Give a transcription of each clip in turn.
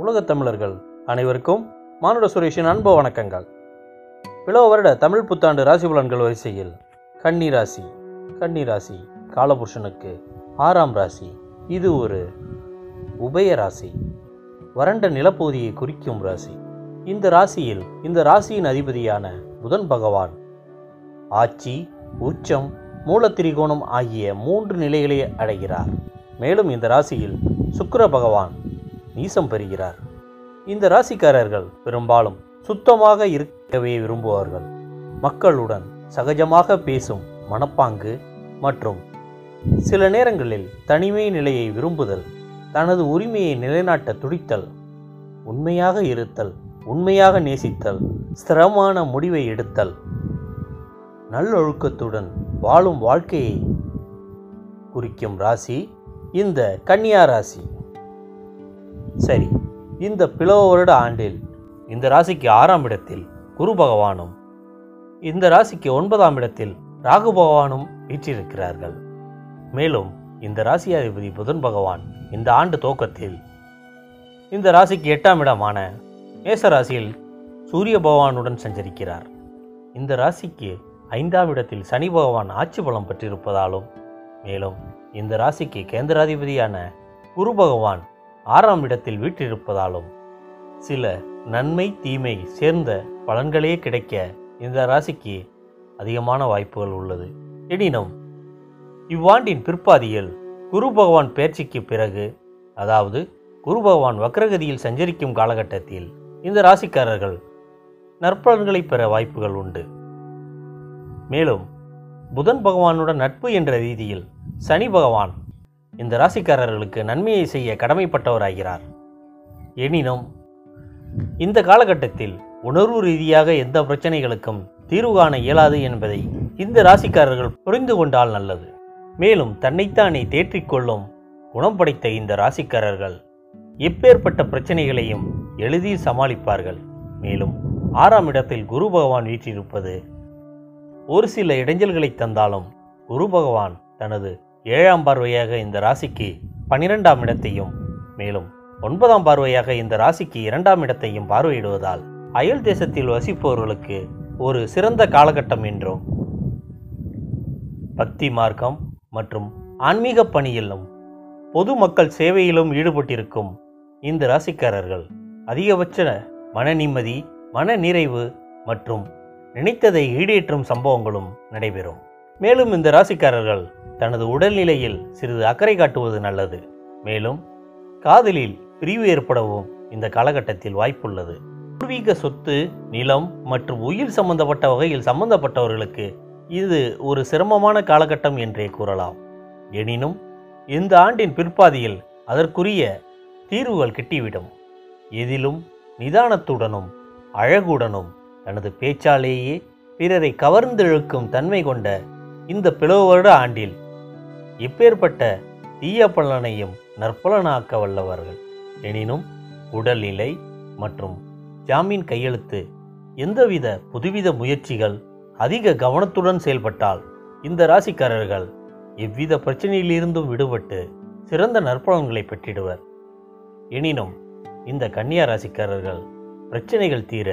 உலகத் தமிழர்கள் அனைவருக்கும் மானுட சுரேஷின் அன்பு வணக்கங்கள். பிளோ வருட தமிழ் புத்தாண்டு ராசி பலன்கள் வரிசையில் கன்னி ராசி கன்னி ராசி காலபுருஷனுக்கு ஆறாம் ராசி இது ஒரு உபய ராசி வறண்ட நிலப்பகுதியை குறிக்கும் ராசி. இந்த ராசியில் இந்த ராசியின் அதிபதியான புதன் பகவான் ஆட்சி உச்சம் மூலத்திரிகோணம் ஆகிய மூன்று நிலைகளை அடைகிறார். மேலும் இந்த ராசியில் சுக்கர பகவான் நீசம் பெறுகிறார். இந்த ராசிக்காரர்கள் பெரும்பாலும் சுத்தமாக இருக்கவே விரும்புவார்கள். மக்களுடன் சகஜமாக பேசும் மனப்பாங்கு மற்றும் சில நேரங்களில் தனிமை நிலையை விரும்புதல் தனது உரிமையை நிலைநாட்ட துடித்தல் உண்மையாக இருத்தல் உண்மையாக நேசித்தல் ஸ்திரமான முடிவை எடுத்தல் நல்லொழுக்கத்துடன் வாழும் வாழ்க்கையை குறிக்கும் ராசி இந்த கன்னியா ராசி. சரி இந்த பிளவ வருட ஆண்டில் இந்த ராசிக்கு ஆறாம் இடத்தில் குரு பகவானும் இந்த ராசிக்கு ஒன்பதாம் இடத்தில் ராகு பகவானும் வீற்றிருக்கிறார்கள். மேலும் இந்த ராசியாதிபதி புதன் பகவான் இந்த ஆண்டு துவக்கத்தில் இந்த ராசிக்கு எட்டாம் இடமான மேச ராசியில் சூரிய பகவானுடன் சஞ்சரிக்கிறார். இந்த ராசிக்கு ஐந்தாம் இடத்தில் சனி பகவான் ஆட்சி பலம் பெற்றிருப்பதாலும் மேலும் இந்த ராசிக்கு கேந்திராதிபதியான குரு பகவான் ஆறாம் இடத்தில் வீற்றிருப்பதாலும் சில நன்மை தீமை சேர்ந்த பலன்களே கிடைக்க இந்த ராசிக்கு அதிகமான வாய்ப்புகள் உள்ளது. எனினும் இவ்வாண்டின் பிற்பாதியில் குரு பகவான் பேர்ச்சிக்கு பிறகு அதாவது குரு பகவான் வக்ரகதியில் சஞ்சரிக்கும் காலகட்டத்தில் இந்த ராசிக்காரர்கள் நற்பலன்களை பெற வாய்ப்புகள் உண்டு. மேலும் புதன் பகவானுடன் நட்பு என்ற ரீதியில் சனி பகவான் இந்த ராசிக்காரர்களுக்கு நன்மையை செய்ய கடமைப்பட்டவராகிறார். எனினும் இந்த காலகட்டத்தில் உணர்வு ரீதியாக எந்த பிரச்சனைகளுக்கும் தீர்வு காண இயலாது என்பதை இந்த ராசிக்காரர்கள் புரிந்து கொண்டால் நல்லது. மேலும் தன்னைத்தானே தேற்றிக்கொள்ளும் குணம் படைத்த இந்த ராசிக்காரர்கள் எப்பேற்பட்ட பிரச்சனைகளையும் எளிதில் சமாளிப்பார்கள். மேலும் ஆறாம் இடத்தில் குரு பகவான் வீற்றிருப்பது ஒரு சில இடைஞ்சல்களை தந்தாலும் குரு பகவான் தனது ஏழாம் பார்வையாக இந்த ராசிக்கு பனிரெண்டாம் இடத்தையும் மேலும் ஒன்பதாம் பார்வையாக இந்த ராசிக்கு இரண்டாம் இடத்தையும் பார்வையிடுவதால் அயல் தேசத்தில் வசிப்பவர்களுக்கு ஒரு சிறந்த காலகட்டம் என்றும் பக்தி மார்க்கம் மற்றும் ஆன்மீக பணியிலும் பொதுமக்கள் சேவையிலும் ஈடுபட்டிருக்கும் இந்த ராசிக்காரர்கள் அதிகபட்ச மன நிம்மதி மன நிறைவு மற்றும் நினைத்ததை ஈடேற்றும் சம்பவங்களும் நடைபெறும். மேலும் இந்த ராசிக்காரர்கள் தனது உடல்நிலையில் சிறிது அக்கறை காட்டுவது நல்லது. மேலும் காதலில் பிரிவு ஏற்படவும் இந்த காலகட்டத்தில் வாய்ப்புள்ளது. பூர்வீக சொத்து நிலம் மற்றும் உயிர் சம்பந்தப்பட்ட வகையில் சம்பந்தப்பட்டவர்களுக்கு இது ஒரு சிரமமான காலகட்டம் என்றே கூறலாம். எனினும் இந்த ஆண்டின் பிற்பாதியில் அதற்குரிய தீர்வுகள் கிட்டிவிடும். எதிலும் நிதானத்துடனும் அழகுடனும் தனது பேச்சாலேயே பிறரை கவர்ந்தெழுக்கும் தன்மை கொண்ட இந்த பிளவு வருட ஆண்டில் இப்பேற்பட்ட தீய பலனையும் நற்பலனாக்க வல்லவர்கள். எனினும் உடல்நிலை மற்றும் ஜாமீன் கையெழுத்து எந்தவித புதுவித முயற்சிகள் அதிக கவனத்துடன் செயல்பட்டால் இந்த ராசிக்காரர்கள் எவ்வித பிரச்சனையிலிருந்தும் விடுபட்டு சிறந்த நற்பலன்களை பெற்றிடுவர். எனினும் இந்த கன்னியா ராசிக்காரர்கள் பிரச்சனைகள் தீர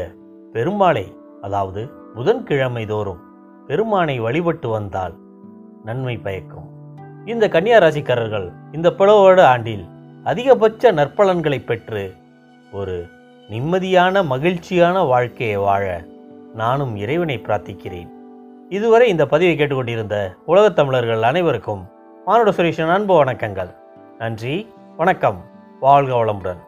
பெருமாளை அதாவது புதன்கிழமை தோறும் பெருமானை வழிபட்டு வந்தால் நன்மை பயக்கும். இந்த கன்னியா ராசிக்காரர்கள் இந்த பிளவோட ஆண்டில் அதிகபட்ச நற்பலன்களை பெற்று ஒரு நிம்மதியான மகிழ்ச்சியான வாழ்க்கையை வாழ நானும் இறைவனை பிரார்த்திக்கிறேன். இதுவரை இந்த பதிவை கேட்டுக்கொண்டிருந்த உலகத் தமிழர்கள் அனைவருக்கும் மானுட சுரேஷன் அன்பு வணக்கங்கள். நன்றி வணக்கம். வாழ்க வளமுடன்.